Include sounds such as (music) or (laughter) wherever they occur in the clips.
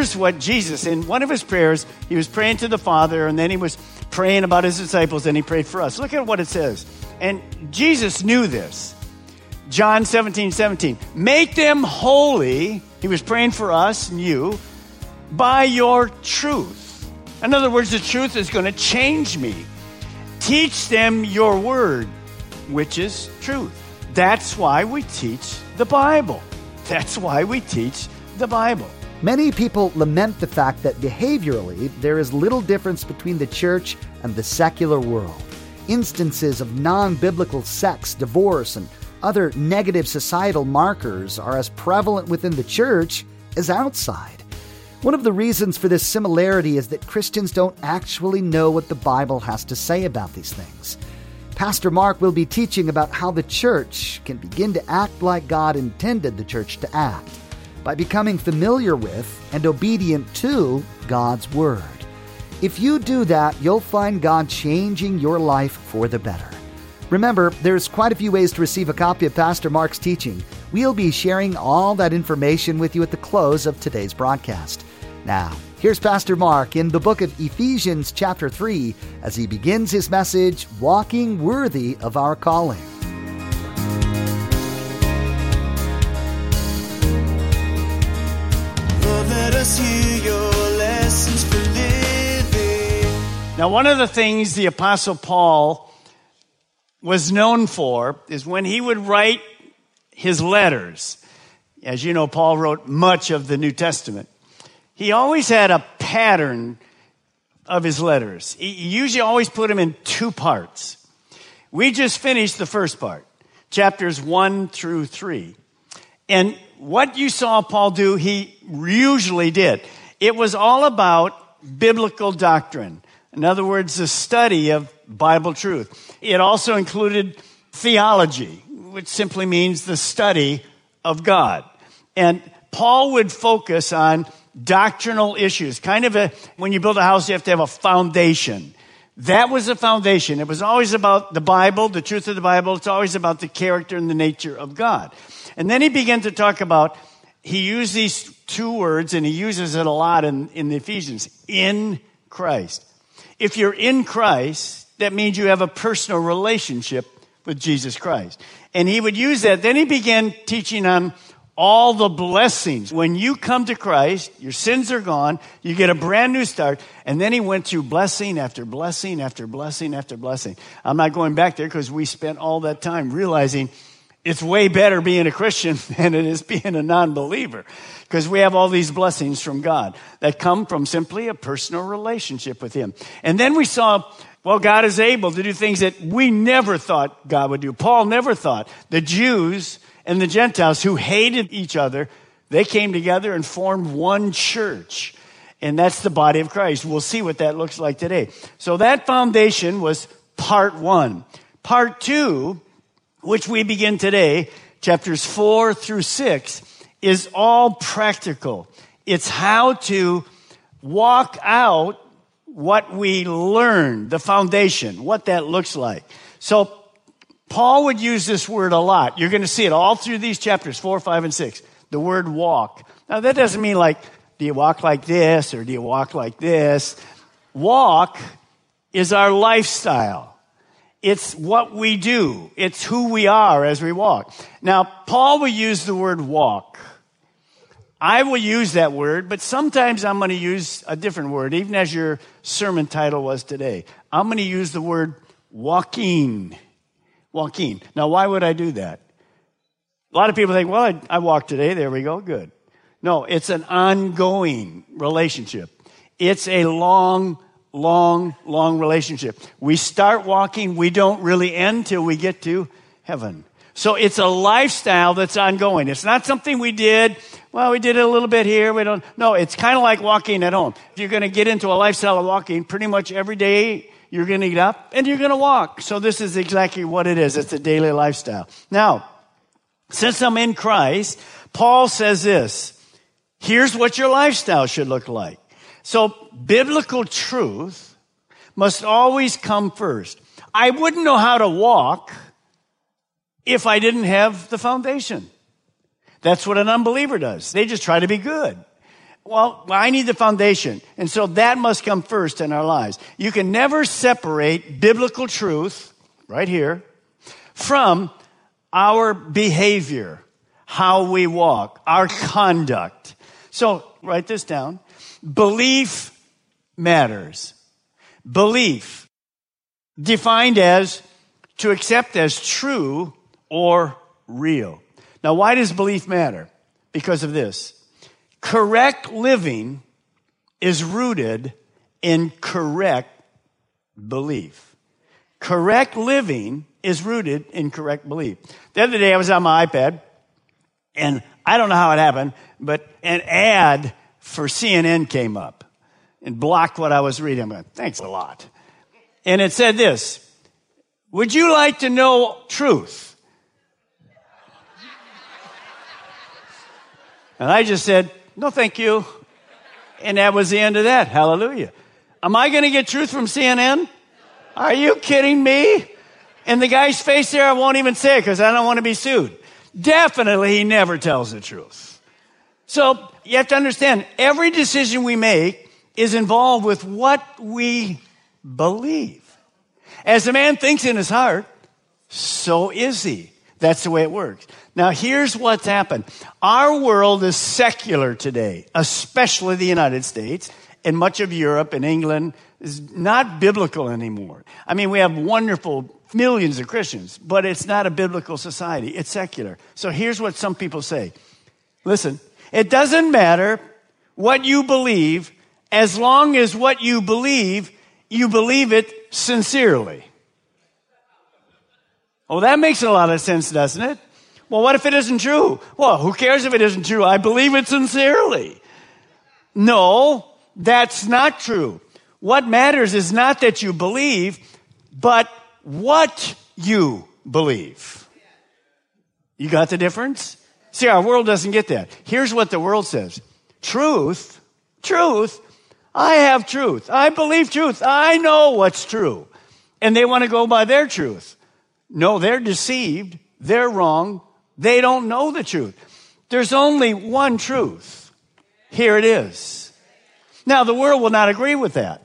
Here's what Jesus, in one of his prayers, he was praying to the Father, and then he was praying about his disciples, and he prayed for us. Look at what it says. And Jesus knew this. John 17, 17. Make them holy. He was praying for us and you by your truth. In other words, the truth is going to change me. Teach them your word, which is truth. That's why we teach the Bible. That's why we teach the Bible. Many people lament the fact that behaviorally there is little difference between the church and the secular world. Instances of non biblical sex, divorce, and other negative societal markers are as prevalent within the church as outside. One of the reasons for this similarity is that Christians don't actually know what the Bible has to say about these things. Pastor Mark will be teaching about how the church can begin to act like God intended the church to act by becoming familiar with and obedient to God's Word. If you do that, you'll find God changing your life for the better. Remember, there's quite a few ways to receive a copy of Pastor Mark's teaching. We'll be sharing all that information with you at the close of today's broadcast. Now, here's Pastor Mark in the book of Ephesians, chapter 3, as he begins his message, Walking Worthy of Our Calling. Now, one of the things the Apostle Paul was known for is when he would write his letters. As you know, Paul wrote much of the New Testament. He always had a pattern of his letters. He usually always put them in two parts. We just finished the first part, chapters one through three. And what you saw Paul do, he usually did. It was all about biblical doctrine. In other words, the study of Bible truth. It also included theology, which simply means the study of God. And Paul would focus on doctrinal issues. Kind of a, when you build a house, you have to have a foundation. That was the foundation. It was always about the Bible, the truth of the Bible. It's always about the character and the nature of God. And then he began to talk about, he used these two words and he uses it a lot in, in the Ephesians, in Christ. If you're in Christ, that means you have a personal relationship with Jesus Christ. And he would use that. Then he began teaching on all the blessings. When you come to Christ, your sins are gone, you get a brand new start, and then he went through blessing after blessing after blessing after blessing. I'm not going back there because we spent all that time realizing it's way better being a Christian (laughs) than it is being a non-believer because we have all these blessings from God that come from simply a personal relationship with him. And then we saw well, God is able to do things that we never thought God would do. Paul never thought. The Jews and the Gentiles who hated each other, they came together and formed one church. And that's the body of Christ. We'll see what that looks like today. So that foundation was part one. Part two, which we begin today, chapters four through six, is all practical. It's how to walk out what we learned, the foundation, what that looks like. So Paul would use this word a lot. You're going to see it all through these chapters, four, five, and six. The word walk. Now that doesn't mean like, do you walk like this or do you walk like this? Walk is our lifestyle. It's what we do. It's who we are as we walk. Now, Paul will use the word walk. I will use that word, but sometimes I'm going to use a different word, even as your sermon title was today. I'm going to use the word walking. Walking. Now, why would I do that? A lot of people think, well, I, I walked today. There we go. Good. No, it's an ongoing relationship. It's a long, long, long relationship. We start walking, we don't really end till we get to heaven. So it's a lifestyle that's ongoing. It's not something we did. Well, we did it a little bit here. We don't. No, it's kind of like walking at home. If you're going to get into a lifestyle of walking, pretty much every day you're going to get up and you're going to walk. So this is exactly what it is. It's a daily lifestyle. Now, since I'm in Christ, Paul says this. Here's what your lifestyle should look like. So biblical truth must always come first. I wouldn't know how to walk if I didn't have the foundation. That's what an unbeliever does. They just try to be good. Well, I need the foundation. And so that must come first in our lives. You can never separate biblical truth, right here, from our behavior, how we walk, our conduct. So write this down. Belief matters. Belief defined as to accept as true or real. Now, why does belief matter? Because of this. Correct living is rooted in correct belief. Correct living is rooted in correct belief. The other day I was on my iPad and I don't know how it happened, but an ad for CNN came up and blocked what I was reading. I'm like, thanks a lot. And it said this, would you like to know truth? And I just said, no, thank you. And that was the end of that. Hallelujah. Am I going to get truth from CNN? Are you kidding me? And the guy's face there, I won't even say it because I don't want to be sued. Definitely, he never tells the truth. So you have to understand, every decision we make is involved with what we believe. As a man thinks in his heart, so is he. That's the way it works. Now, here's what's happened. Our world is secular today, especially the United States and much of Europe and England is not biblical anymore. I mean, we have wonderful millions of Christians, but it's not a biblical society. It's secular. So here's what some people say. Listen, it doesn't matter what you believe as long as what you believe, you believe it sincerely. Oh, that makes a lot of sense, doesn't it? Well, what if it isn't true? Well, who cares if it isn't true? I believe it sincerely. No, that's not true. What matters is not that you believe, but what you believe. You got the difference? See, our world doesn't get that. Here's what the world says. Truth, truth, I have truth. I believe truth. I know what's true. And they want to go by their truth. No, they're deceived. They're wrong. They don't know the truth. There's only one truth. Here it is. Now, the world will not agree with that.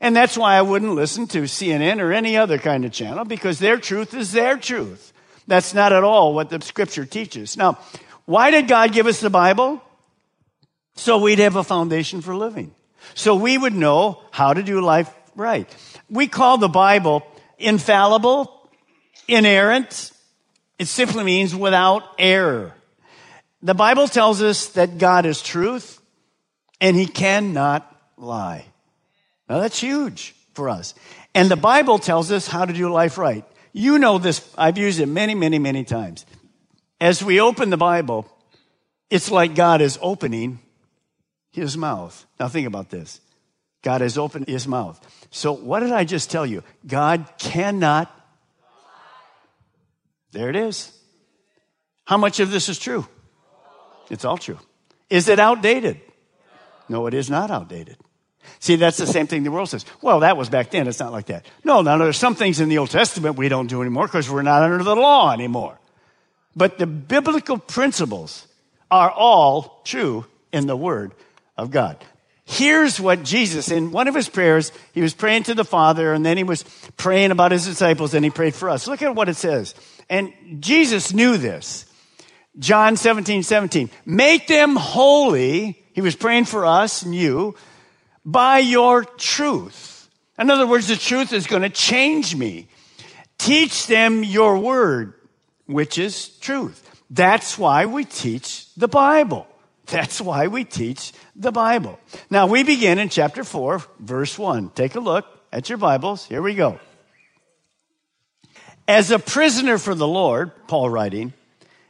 And that's why I wouldn't listen to CNN or any other kind of channel because their truth is their truth. That's not at all what the scripture teaches. Now, why did God give us the Bible? So we'd have a foundation for living. So we would know how to do life right. We call the Bible infallible, inerrant. It simply means without error. The Bible tells us that God is truth and he cannot lie. Now that's huge for us. And the Bible tells us how to do life right. You know this. I've used it many, many, many times. As we open the Bible, it's like God is opening his mouth. Now think about this. God has opened his mouth. So what did I just tell you? God cannot there it is. How much of this is true? It's all true. Is it outdated? No, it is not outdated. See, that's the same thing the world says. Well, that was back then. It's not like that. No, no, no. there's some things in the Old Testament we don't do anymore because we're not under the law anymore. But the biblical principles are all true in the Word of God. Here's what Jesus, in one of his prayers, he was praying to the Father and then he was praying about his disciples and he prayed for us. Look at what it says. And Jesus knew this. John 17, 17. Make them holy. He was praying for us and you by your truth. In other words, the truth is going to change me. Teach them your word, which is truth. That's why we teach the Bible. That's why we teach the Bible. Now we begin in chapter 4, verse 1. Take a look at your Bibles. Here we go. As a prisoner for the Lord, Paul writing,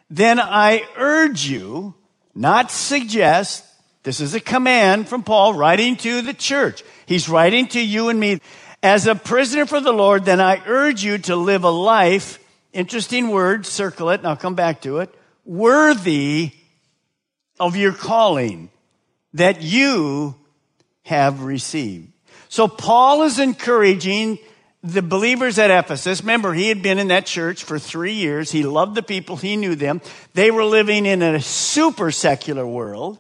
then I urge you, not suggest, this is a command from Paul writing to the church. He's writing to you and me. As a prisoner for the Lord, then I urge you to live a life, interesting word, circle it, and I'll come back to it, worthy of your calling that you have received. So Paul is encouraging the believers at Ephesus. Remember, he had been in that church for three years. He loved the people. He knew them. They were living in a super secular world.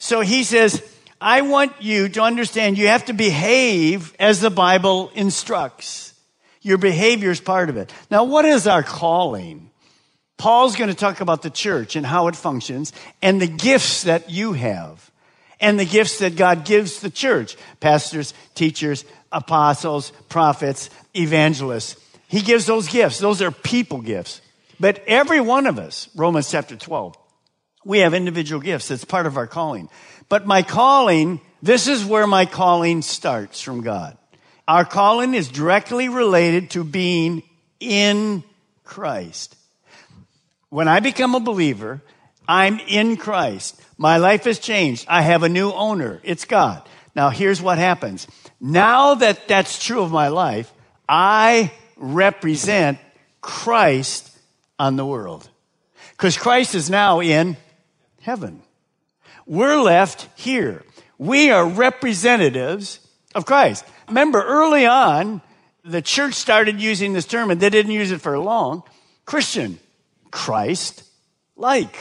So he says, I want you to understand you have to behave as the Bible instructs. Your behavior is part of it. Now, what is our calling? Paul's going to talk about the church and how it functions and the gifts that you have and the gifts that God gives the church pastors, teachers, apostles, prophets, evangelists. He gives those gifts. Those are people gifts. But every one of us, Romans chapter 12, we have individual gifts. It's part of our calling. But my calling, this is where my calling starts from God. Our calling is directly related to being in Christ. When I become a believer, I'm in Christ. My life has changed. I have a new owner. It's God. Now here's what happens. Now that that's true of my life, I represent Christ on the world. Because Christ is now in heaven. We're left here. We are representatives of Christ. Remember, early on, the church started using this term and they didn't use it for long. Christian. Christ like.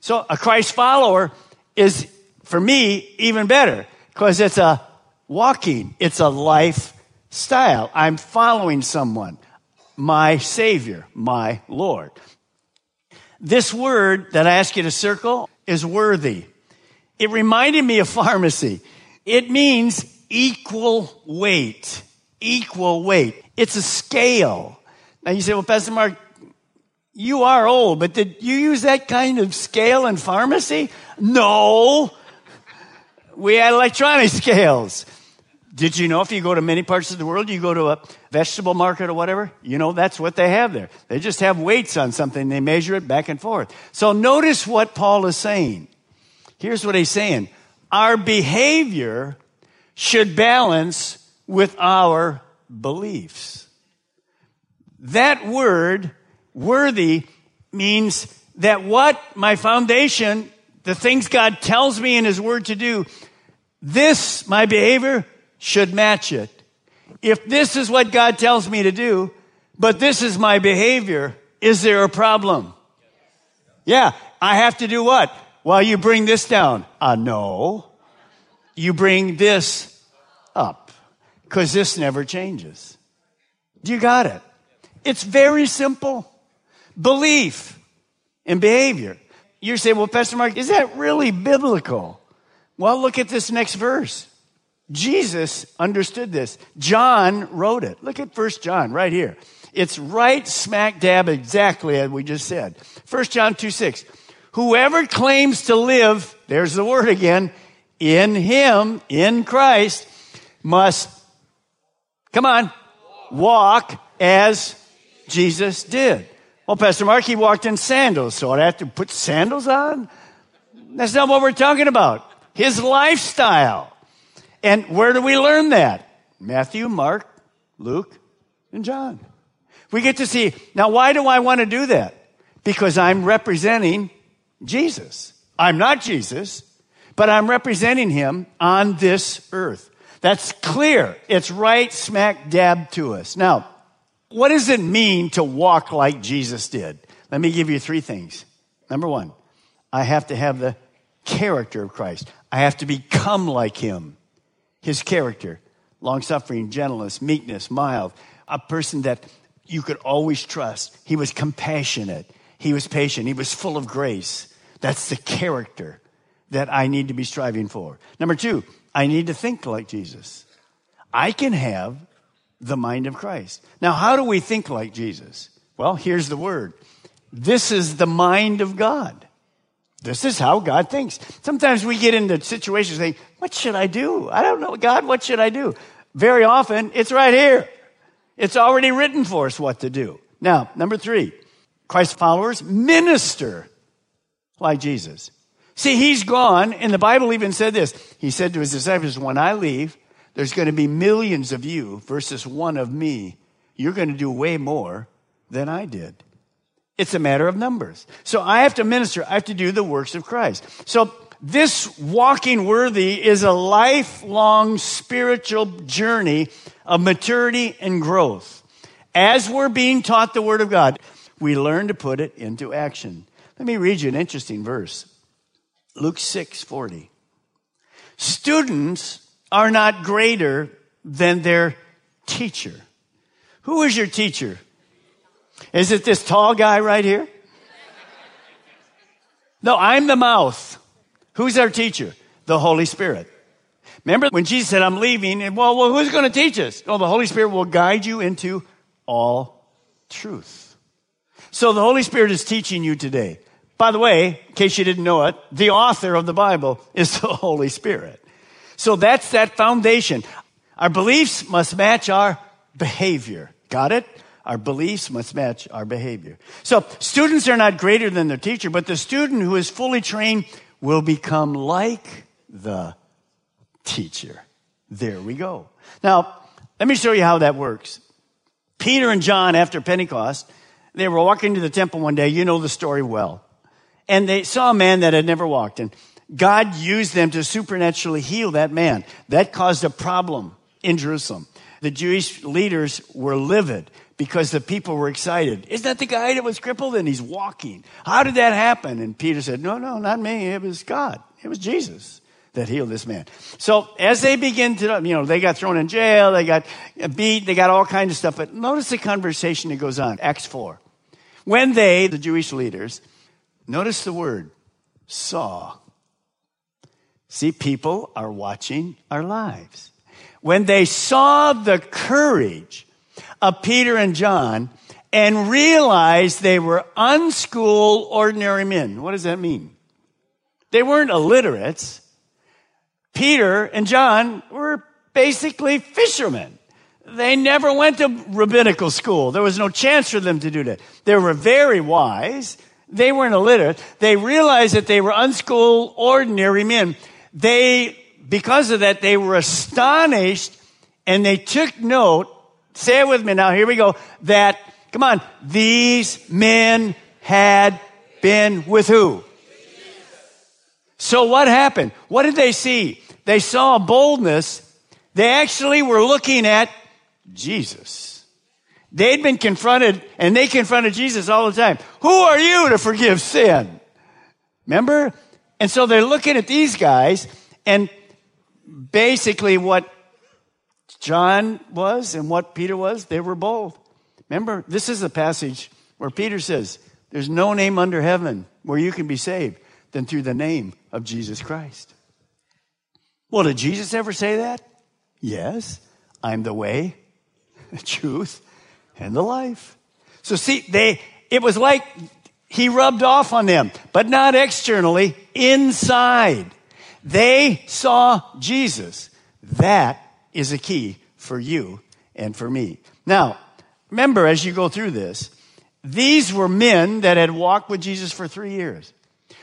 So a Christ follower is, for me, even better because it's a walking, it's a lifestyle. I'm following someone, my Savior, my Lord. This word that I ask you to circle is worthy. It reminded me of pharmacy. It means equal weight. Equal weight. It's a scale. Now you say, well, Pastor Mark, you are old, but did you use that kind of scale in pharmacy? No. We had electronic scales. Did you know if you go to many parts of the world, you go to a vegetable market or whatever, you know, that's what they have there. They just have weights on something. They measure it back and forth. So notice what Paul is saying. Here's what he's saying. Our behavior should balance with our beliefs. That word Worthy means that what my foundation, the things God tells me in His Word to do, this, my behavior, should match it. If this is what God tells me to do, but this is my behavior, is there a problem? Yeah, I have to do what? Well, you bring this down. Uh, no. You bring this up. Because this never changes. Do you got it. It's very simple belief and behavior. You say, well, Pastor Mark, is that really biblical? Well, look at this next verse. Jesus understood this. John wrote it. Look at First John right here. It's right smack dab exactly as we just said. First John 2 6. Whoever claims to live, there's the word again, in him, in Christ, must, come on, walk as Jesus did. Well, Pastor Mark, he walked in sandals, so I'd have to put sandals on? That's not what we're talking about. His lifestyle. And where do we learn that? Matthew, Mark, Luke, and John. We get to see, now why do I want to do that? Because I'm representing Jesus. I'm not Jesus, but I'm representing him on this earth. That's clear. It's right smack dab to us. Now, what does it mean to walk like Jesus did? Let me give you three things. Number one, I have to have the character of Christ. I have to become like him. His character, long suffering, gentleness, meekness, mild, a person that you could always trust. He was compassionate. He was patient. He was full of grace. That's the character that I need to be striving for. Number two, I need to think like Jesus. I can have the mind of Christ. Now, how do we think like Jesus? Well, here's the word. This is the mind of God. This is how God thinks. Sometimes we get into situations saying, What should I do? I don't know. God, what should I do? Very often, it's right here. It's already written for us what to do. Now, number three, Christ followers minister like Jesus. See, he's gone, and the Bible even said this. He said to his disciples, When I leave, there's going to be millions of you versus one of me. You're going to do way more than I did. It's a matter of numbers. So I have to minister. I have to do the works of Christ. So this walking worthy is a lifelong spiritual journey of maturity and growth. As we're being taught the Word of God, we learn to put it into action. Let me read you an interesting verse. Luke 6 40. Students are not greater than their teacher. Who is your teacher? Is it this tall guy right here? No, I'm the mouth. Who's our teacher? The Holy Spirit. Remember when Jesus said, I'm leaving, and well, well who's going to teach us? Oh, the Holy Spirit will guide you into all truth. So the Holy Spirit is teaching you today. By the way, in case you didn't know it, the author of the Bible is (laughs) the Holy Spirit. So that's that foundation. Our beliefs must match our behavior. Got it? Our beliefs must match our behavior. So students are not greater than their teacher, but the student who is fully trained will become like the teacher. There we go. Now, let me show you how that works. Peter and John, after Pentecost, they were walking to the temple one day. You know the story well. And they saw a man that had never walked. And God used them to supernaturally heal that man. That caused a problem in Jerusalem. The Jewish leaders were livid because the people were excited. Is that the guy that was crippled and he's walking? How did that happen? And Peter said, No, no, not me. It was God. It was Jesus that healed this man. So as they begin to, you know, they got thrown in jail, they got beat, they got all kinds of stuff. But notice the conversation that goes on. Acts 4. When they, the Jewish leaders, notice the word, saw. See, people are watching our lives. When they saw the courage of Peter and John and realized they were unschooled, ordinary men. What does that mean? They weren't illiterates. Peter and John were basically fishermen. They never went to rabbinical school. There was no chance for them to do that. They were very wise. They weren't illiterate. They realized that they were unschooled, ordinary men. They, because of that, they were astonished and they took note Say it with me now. Here we go. That, come on, these men had been with who? So what happened? What did they see? They saw boldness. They actually were looking at Jesus. They'd been confronted and they confronted Jesus all the time. Who are you to forgive sin? Remember? And so they're looking at these guys and basically what John was and what Peter was, they were both. Remember, this is the passage where Peter says, There's no name under heaven where you can be saved than through the name of Jesus Christ. Well, did Jesus ever say that? Yes. I'm the way, (laughs) the truth, and the life. So see, they, it was like he rubbed off on them, but not externally, inside. They saw Jesus. That is a key for you and for me. Now, remember as you go through this, these were men that had walked with Jesus for three years.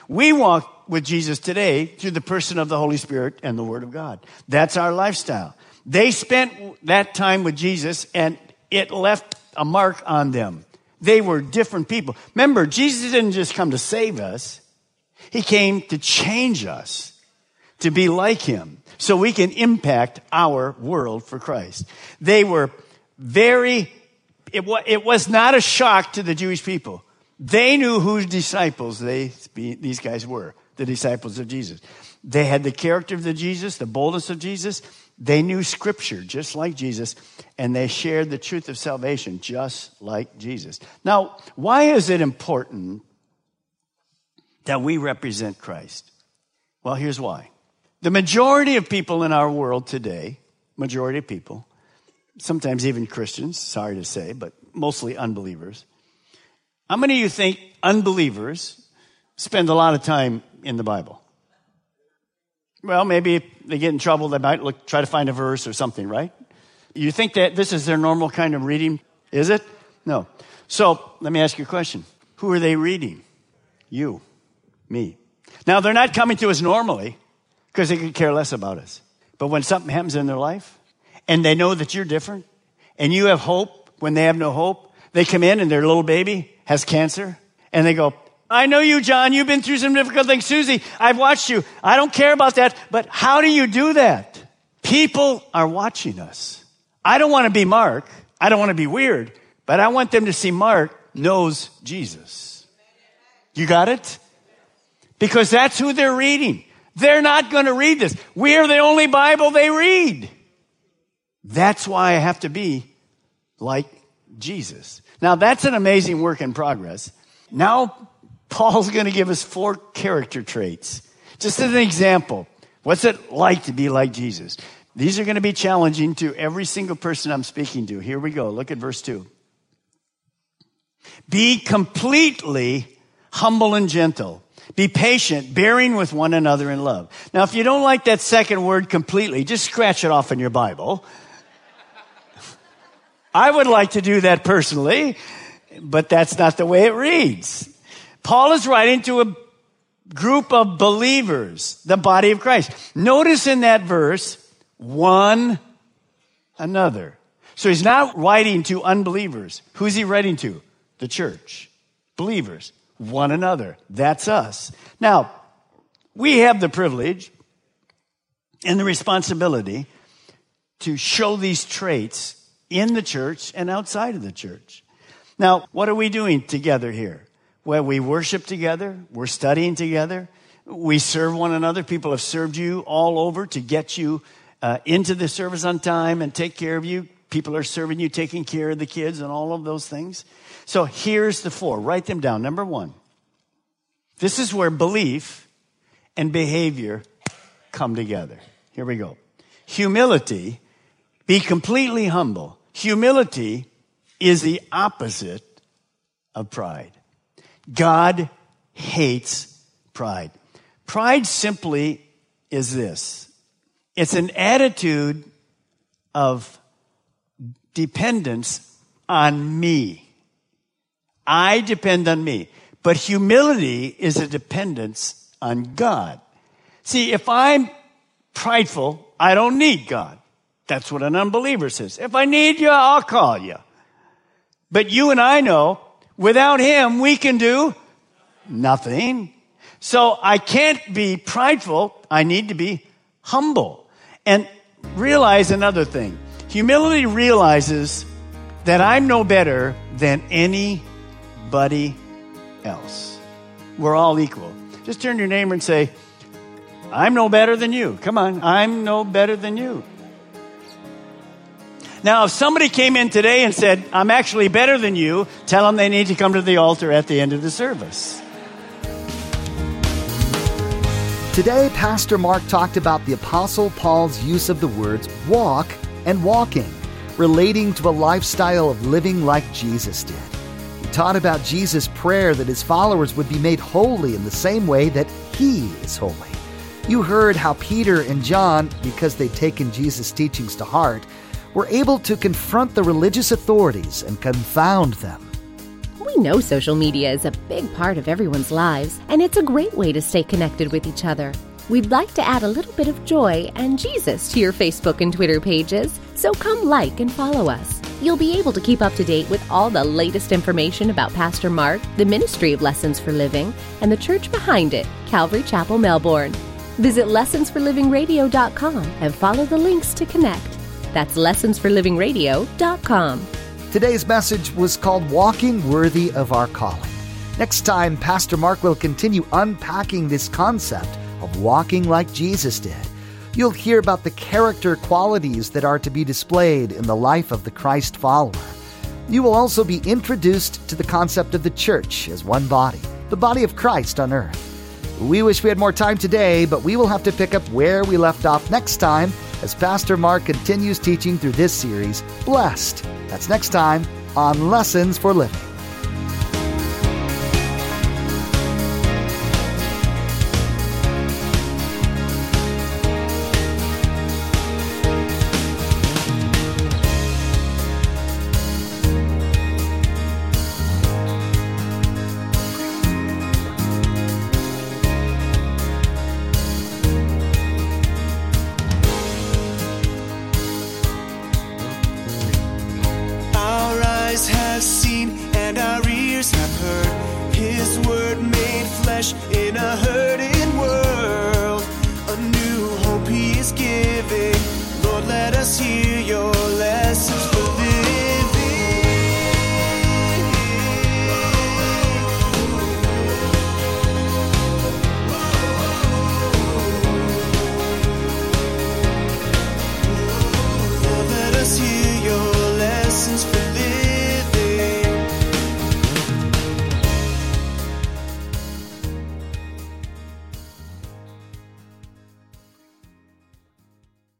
We walk with Jesus today through the person of the Holy Spirit and the Word of God. That's our lifestyle. They spent that time with Jesus and it left a mark on them. They were different people. Remember, Jesus didn't just come to save us. He came to change us to be like him so we can impact our world for Christ. They were very, it, was, it was not a shock to the Jewish people. They knew whose disciples they, these guys were, the disciples of Jesus. They had the character of the Jesus, the boldness of Jesus. They knew scripture just like Jesus, and they shared the truth of salvation just like Jesus. Now, why is it important that we represent Christ? Well, here's why. The majority of people in our world today, majority of people, sometimes even Christians, sorry to say, but mostly unbelievers. How many of you think unbelievers spend a lot of time in the Bible? Well, maybe they get in trouble, they might look, try to find a verse or something, right? You think that this is their normal kind of reading? Is it? No. So let me ask you a question. Who are they reading? You, me. Now, they're not coming to us normally because they could care less about us. But when something happens in their life and they know that you're different and you have hope when they have no hope, they come in and their little baby has cancer and they go, I know you, John. You've been through some difficult things. Susie, I've watched you. I don't care about that, but how do you do that? People are watching us. I don't want to be Mark. I don't want to be weird, but I want them to see Mark knows Jesus. You got it? Because that's who they're reading. They're not going to read this. We're the only Bible they read. That's why I have to be like Jesus. Now that's an amazing work in progress. Now Paul's going to give us four character traits. Just as an example, what's it like to be like Jesus? These are going to be challenging to every single person I'm speaking to. Here we go. Look at verse 2. Be completely humble and gentle. Be patient, bearing with one another in love. Now, if you don't like that second word completely, just scratch it off in your Bible. (laughs) I would like to do that personally, but that's not the way it reads. Paul is writing to a group of believers, the body of Christ. Notice in that verse, one another. So he's not writing to unbelievers. Who's he writing to? The church. Believers. One another. That's us. Now, we have the privilege and the responsibility to show these traits in the church and outside of the church. Now, what are we doing together here? where we worship together, we're studying together, we serve one another. People have served you all over to get you uh, into the service on time and take care of you. People are serving you, taking care of the kids, and all of those things. So here's the four. Write them down. Number one, this is where belief and behavior come together. Here we go. Humility, be completely humble. Humility is the opposite of pride. God hates pride. Pride simply is this it's an attitude of dependence on me. I depend on me. But humility is a dependence on God. See, if I'm prideful, I don't need God. That's what an unbeliever says. If I need you, I'll call you. But you and I know Without him, we can do nothing. So I can't be prideful. I need to be humble and realize another thing. Humility realizes that I'm no better than anybody else. We're all equal. Just turn to your neighbor and say, I'm no better than you. Come on, I'm no better than you. Now, if somebody came in today and said, I'm actually better than you, tell them they need to come to the altar at the end of the service. Today, Pastor Mark talked about the Apostle Paul's use of the words walk and walking, relating to a lifestyle of living like Jesus did. He taught about Jesus' prayer that his followers would be made holy in the same way that he is holy. You heard how Peter and John, because they'd taken Jesus' teachings to heart, were able to confront the religious authorities and confound them. We know social media is a big part of everyone's lives, and it's a great way to stay connected with each other. We'd like to add a little bit of joy and Jesus to your Facebook and Twitter pages, so come like and follow us. You'll be able to keep up to date with all the latest information about Pastor Mark, the Ministry of Lessons for Living, and the church behind it, Calvary Chapel, Melbourne. Visit lessonsforlivingradio.com and follow the links to connect. That's lessonsforlivingradio.com. Today's message was called Walking Worthy of Our Calling. Next time, Pastor Mark will continue unpacking this concept of walking like Jesus did. You'll hear about the character qualities that are to be displayed in the life of the Christ follower. You will also be introduced to the concept of the church as one body, the body of Christ on earth. We wish we had more time today, but we will have to pick up where we left off next time as Pastor Mark continues teaching through this series, Blessed. That's next time on Lessons for Living. In a hurting